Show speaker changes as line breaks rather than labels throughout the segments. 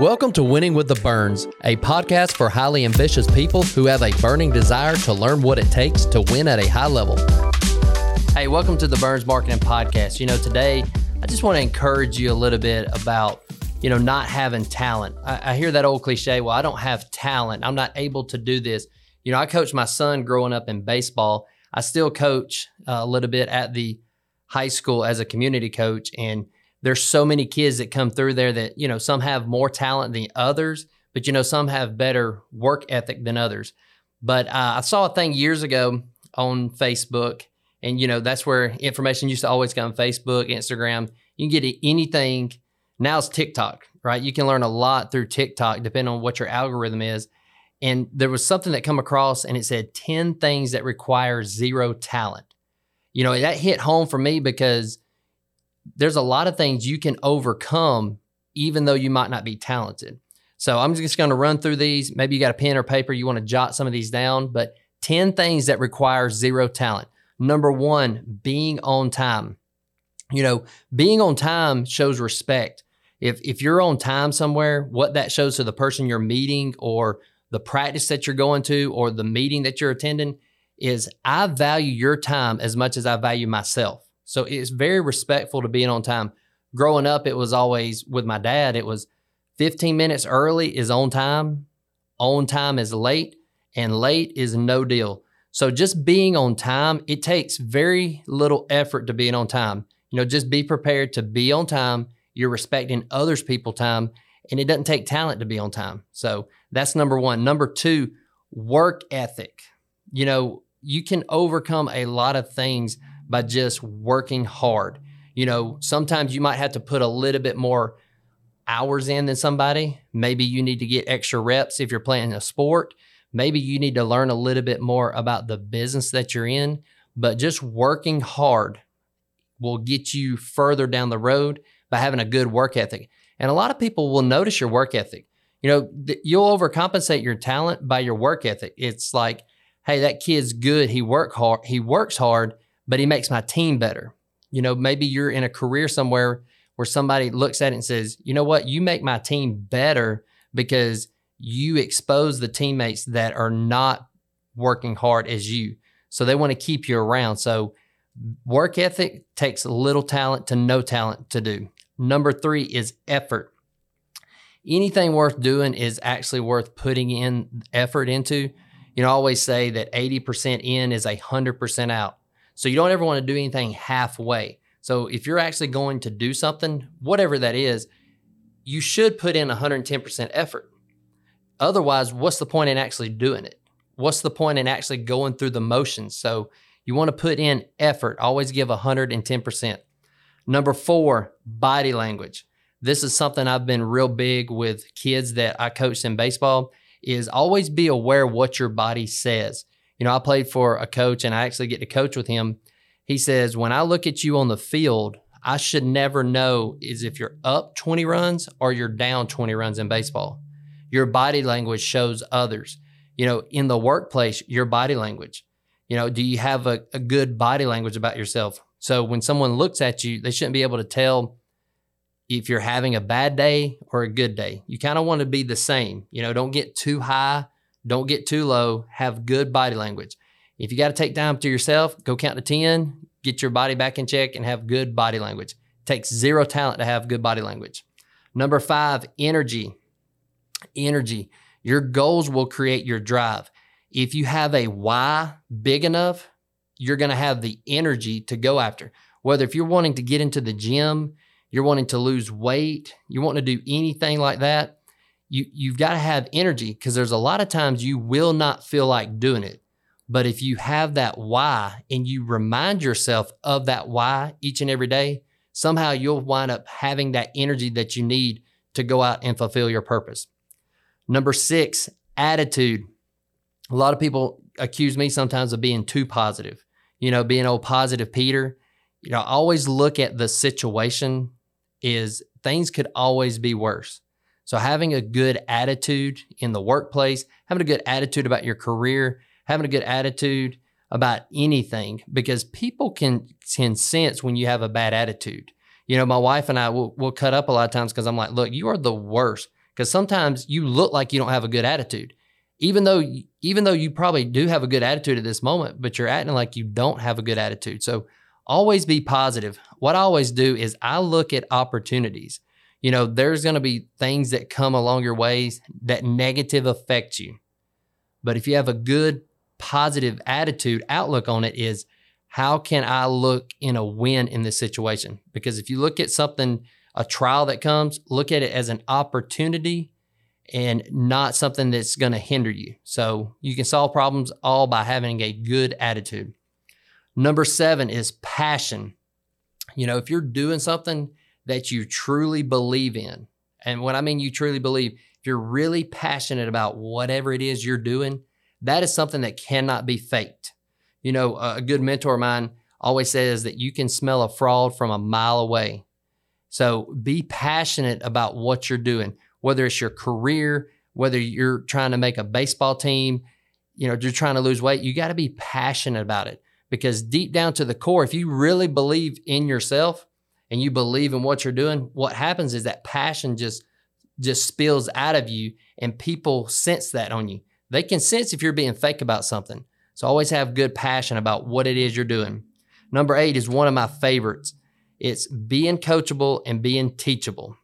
Welcome to Winning with the Burns, a podcast for highly ambitious people who have a burning desire to learn what it takes to win at a high level. Hey, welcome to the Burns Marketing Podcast. You know, today I just want to encourage you a little bit about, you know, not having talent. I, I hear that old cliche, well, I don't have talent. I'm not able to do this. You know, I coached my son growing up in baseball. I still coach uh, a little bit at the high school as a community coach. And there's so many kids that come through there that you know some have more talent than others but you know some have better work ethic than others. But uh, i saw a thing years ago on facebook and you know that's where information used to always come facebook instagram. You can get anything. Now it's tiktok right? You can learn a lot through tiktok depending on what your algorithm is. And there was something that come across and it said 10 things that require zero talent. You know that hit home for me because there's a lot of things you can overcome even though you might not be talented. So I'm just going to run through these. Maybe you got a pen or paper, you want to jot some of these down, but 10 things that require zero talent. Number one, being on time. You know, being on time shows respect. If, if you're on time somewhere, what that shows to the person you're meeting or the practice that you're going to or the meeting that you're attending is I value your time as much as I value myself. So it's very respectful to being on time. Growing up, it was always with my dad, it was 15 minutes early is on time, on time is late, and late is no deal. So just being on time, it takes very little effort to being on time. You know, just be prepared to be on time. You're respecting others' people time, and it doesn't take talent to be on time. So that's number one. Number two, work ethic. You know, you can overcome a lot of things by just working hard. You know, sometimes you might have to put a little bit more hours in than somebody. Maybe you need to get extra reps if you're playing a sport. Maybe you need to learn a little bit more about the business that you're in. But just working hard will get you further down the road by having a good work ethic. And a lot of people will notice your work ethic. You know, th- you'll overcompensate your talent by your work ethic. It's like, hey, that kid's good. He work hard. He works hard but he makes my team better. You know, maybe you're in a career somewhere where somebody looks at it and says, you know what, you make my team better because you expose the teammates that are not working hard as you. So they want to keep you around. So work ethic takes little talent to no talent to do. Number three is effort. Anything worth doing is actually worth putting in effort into. You know, I always say that 80% in is 100% out. So you don't ever want to do anything halfway. So if you're actually going to do something, whatever that is, you should put in 110% effort. Otherwise, what's the point in actually doing it? What's the point in actually going through the motions? So you want to put in effort, always give 110%. Number four, body language. This is something I've been real big with kids that I coach in baseball is always be aware what your body says you know, I played for a coach and I actually get to coach with him. He says, when I look at you on the field, I should never know is if you're up 20 runs or you're down 20 runs in baseball. Your body language shows others. You know, in the workplace, your body language. You know, do you have a, a good body language about yourself? So when someone looks at you, they shouldn't be able to tell if you're having a bad day or a good day. You kind of want to be the same. You know, don't get too high don't get too low. Have good body language. If you got to take time to yourself, go count to 10, get your body back in check, and have good body language. It takes zero talent to have good body language. Number five, energy. Energy. Your goals will create your drive. If you have a why big enough, you're going to have the energy to go after. Whether if you're wanting to get into the gym, you're wanting to lose weight, you want to do anything like that, you you've got to have energy because there's a lot of times you will not feel like doing it. But if you have that why and you remind yourself of that why each and every day, somehow you'll wind up having that energy that you need to go out and fulfill your purpose. Number six, attitude. A lot of people accuse me sometimes of being too positive, you know, being old positive Peter. You know, always look at the situation is things could always be worse. So having a good attitude in the workplace, having a good attitude about your career, having a good attitude about anything, because people can can sense when you have a bad attitude. You know, my wife and I will will cut up a lot of times because I'm like, look, you are the worst. because sometimes you look like you don't have a good attitude even though even though you probably do have a good attitude at this moment but you're acting like you don't have a good attitude so always be positive what i always do is i look at opportunities you know there's going to be things that come along your ways that negative affect you but if you have a good positive attitude outlook on it is how can i look in a win in this situation because if you look at something a trial that comes look at it as an opportunity and not something that's going to hinder you. So you can solve problems all by having a good attitude. Number seven is passion. You know, if you're doing something that you truly believe in, and what I mean you truly believe, if you're really passionate about whatever it is you're doing, that is something that cannot be faked. You know, a good mentor of mine always says that you can smell a fraud from a mile away. So be passionate about what you're doing whether it's your career, whether you're trying to make a baseball team, you know, you're trying to lose weight, you got to be passionate about it because deep down to the core, if you really believe in yourself and you believe in what you're doing, what happens is that passion just just spills out of you and people sense that on you. They can sense if you're being fake about something. So always have good passion about what it is you're doing. Number 8 is one of my favorites. It's being coachable and being teachable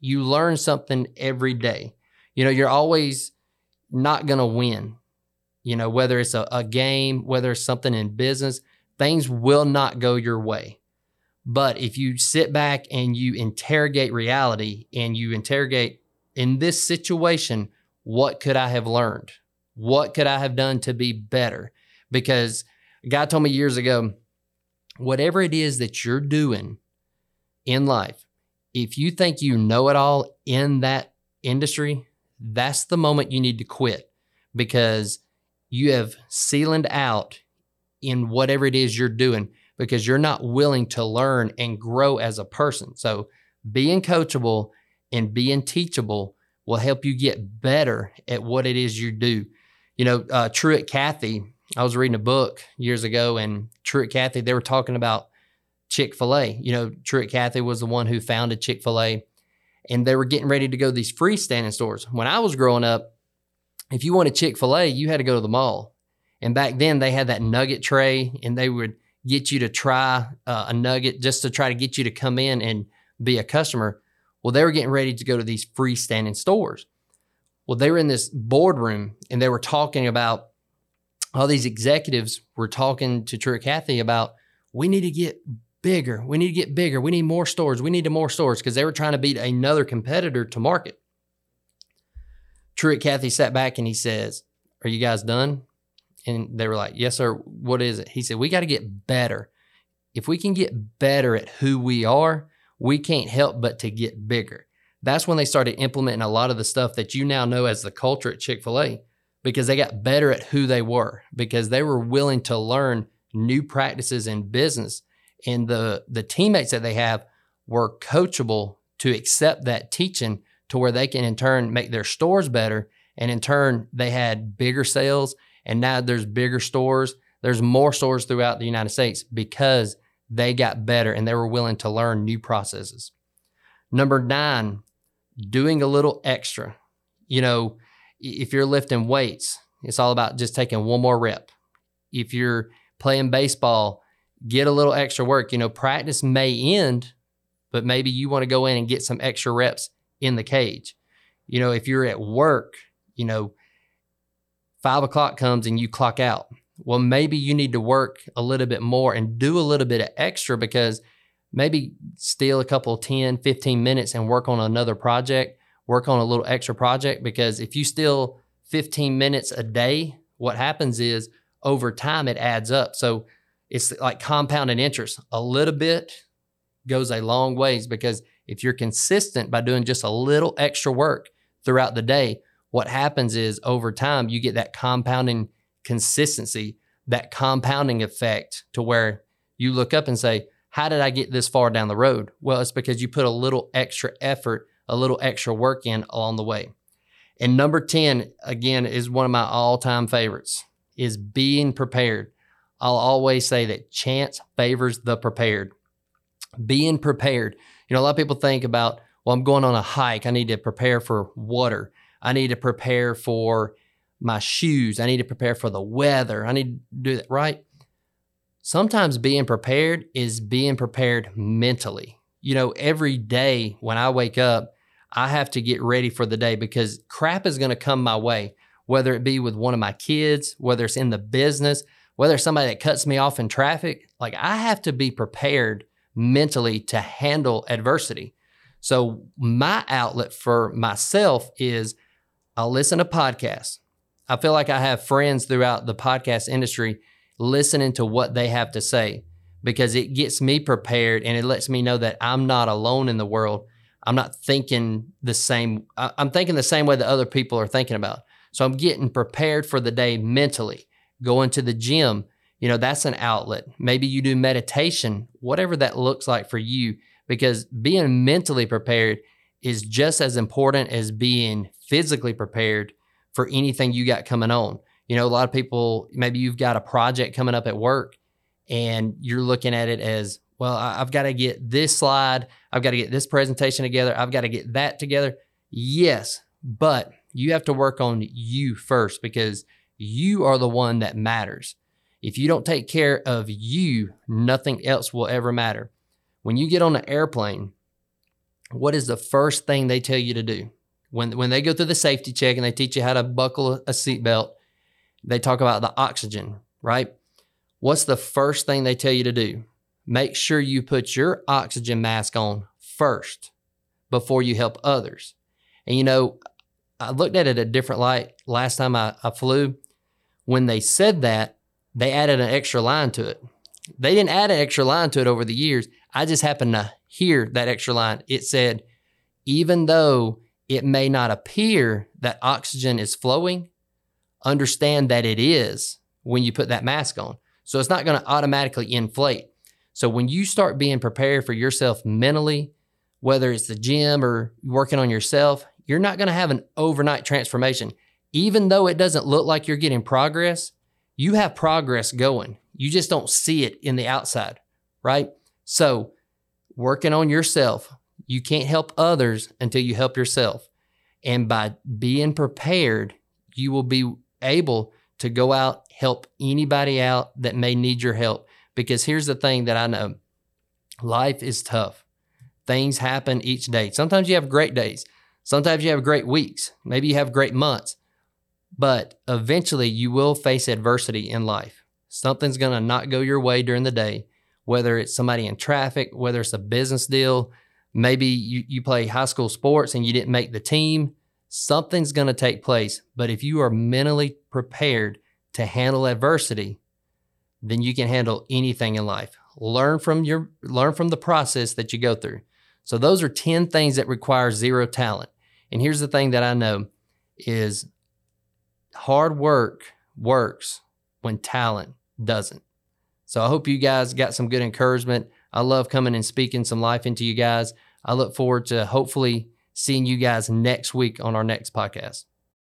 you learn something every day. You know, you're always not going to win. You know, whether it's a, a, game, whether it's something in business, things will not go your way. But if you sit back and you interrogate reality and you interrogate in this situation, what could I have learned? What could I have done to be better? Because a guy told me years ago, whatever it is that you're doing in life, if you think you know it all in that industry, that's the moment you need to quit because you have sealing out in whatever it is you're doing because you're not willing to learn and grow as a person. So being coachable and being teachable will help you get better at what it is you do. You know, uh, Truett Cathy, I was reading a book years ago, and Truett Cathy, they were talking about Chick fil A. You know, Truett Cathy was the one who founded Chick fil A, and they were getting ready to go to these freestanding stores. When I was growing up, if you wanted Chick fil A, you had to go to the mall. And back then, they had that nugget tray, and they would get you to try uh, a nugget just to try to get you to come in and be a customer. Well, they were getting ready to go to these freestanding stores. Well, they were in this boardroom and they were talking about all these executives were talking to Truett Cathy about we need to get bigger. We need to get bigger. We need more stores. We need more stores because they were trying to beat another competitor to market. Truett Cathy sat back and he says, Are you guys done? And they were like, Yes, sir. What is it? He said, We got to get better. If we can get better at who we are, we can't help but to get bigger. That's when they started implementing a lot of the stuff that you now know as the culture at Chick fil A because they got better at who they were, because they were willing to learn new practices in business and the the teammates that they have were coachable to accept that teaching to where they can in turn make their stores better and in turn they had bigger sales and now there's bigger stores there's more stores throughout the united states because they got better and they were willing to learn new processes number nine doing a little extra you know if you're lifting weights it's all about just taking one more rep if you're playing baseball get a little extra work. You know, practice may end, but maybe you want to go in and get some extra reps in the cage. You know, if you're at work, you know, five o'clock comes and you clock out. Well, maybe you need to work a little bit more and do a little bit of extra because maybe steal a couple 10, 15 minutes and work on another project, work on a little extra project. Because if you steal 15 minutes a day, what happens is over time it adds up. So it's like compounding interest. A little bit goes a long ways because if you're consistent by doing just a little extra work throughout the day, what happens is over time you get that compounding consistency, that compounding effect to where you look up and say, How did I get this far down the road? Well, it's because you put a little extra effort, a little extra work in along the way. And number 10, again, is one of my all time favorites, is being prepared. I'll always say that chance favors the prepared. Being prepared. You know, a lot of people think about, well, Well, I'm going on a hike. I need to prepare for water. I need to prepare for my shoes. I need to prepare for the weather. I need to do that, right? Sometimes being prepared is being prepared mentally. You know, every day when I wake up, I have to get ready for the day because crap is going to come my way, whether it be with one of my kids, whether it's in the business, whether it's somebody that cuts me off in traffic. Like I have to be prepared mentally to handle adversity. So, my outlet for myself is I'll listen to podcasts. I feel like I have friends throughout the podcast industry listening to what they have to say because it gets me prepared and it lets me know that I'm not alone in the world. I'm not thinking the same, I'm thinking the same way that other people are thinking about. So I'm getting prepared for the day mentally. Going to the gym, you know, that's an outlet. Maybe you do meditation, whatever that looks like for you, because being mentally prepared is just as important as being physically prepared for anything you got coming on. You know, a lot of people, maybe you've got a project coming up at work and you're looking at it as, well, I've got to get this slide, I've got to get this presentation together, I've got to get that together. Yes, but you have to work on you first because you are the one that matters. If you don't take care of you, nothing else will ever matter. When you get on an airplane, what is the first thing they tell you to do? When, when they go through the safety check and they teach you how to buckle a seatbelt, they talk about the oxygen, right? What's the first thing they tell you to do? Make sure you put your oxygen mask on first before you help others. And you know, I looked at it a different light last time I, I flew. When they said that, they added an extra line to it. They didn't add an extra line to it over the years. I just happened to hear that extra line. It said, even though it may not appear that oxygen is flowing, understand that it is when you put that mask on. So it's not going to automatically inflate. So when you start being prepared for yourself mentally, whether it's the gym or working on yourself, you're not going to have an overnight transformation. Even though it doesn't look like you're getting progress, you have progress going. You just don't see it in the outside, right? So, working on yourself, you can't help others until you help yourself. And by being prepared, you will be able to go out, help anybody out that may need your help. Because here's the thing that I know life is tough. Things happen each day. Sometimes you have great days, sometimes you have great weeks, maybe you have great months, but eventually you will face adversity in life. Something's going to not go your way during the day, whether it's somebody in traffic, whether it's a business deal, maybe you, you play high school sports and you didn't make the team something's going to take place. But if you are mentally prepared to handle adversity, then you can handle anything in life. Learn from your learn from the process that you go through. So those are 10 things that require zero talent. And here's the thing that I know is hard work works when talent doesn't. So I hope you guys got some good encouragement. I love coming and speaking some life into you guys. I look forward to hopefully seeing you guys next week on our next podcast.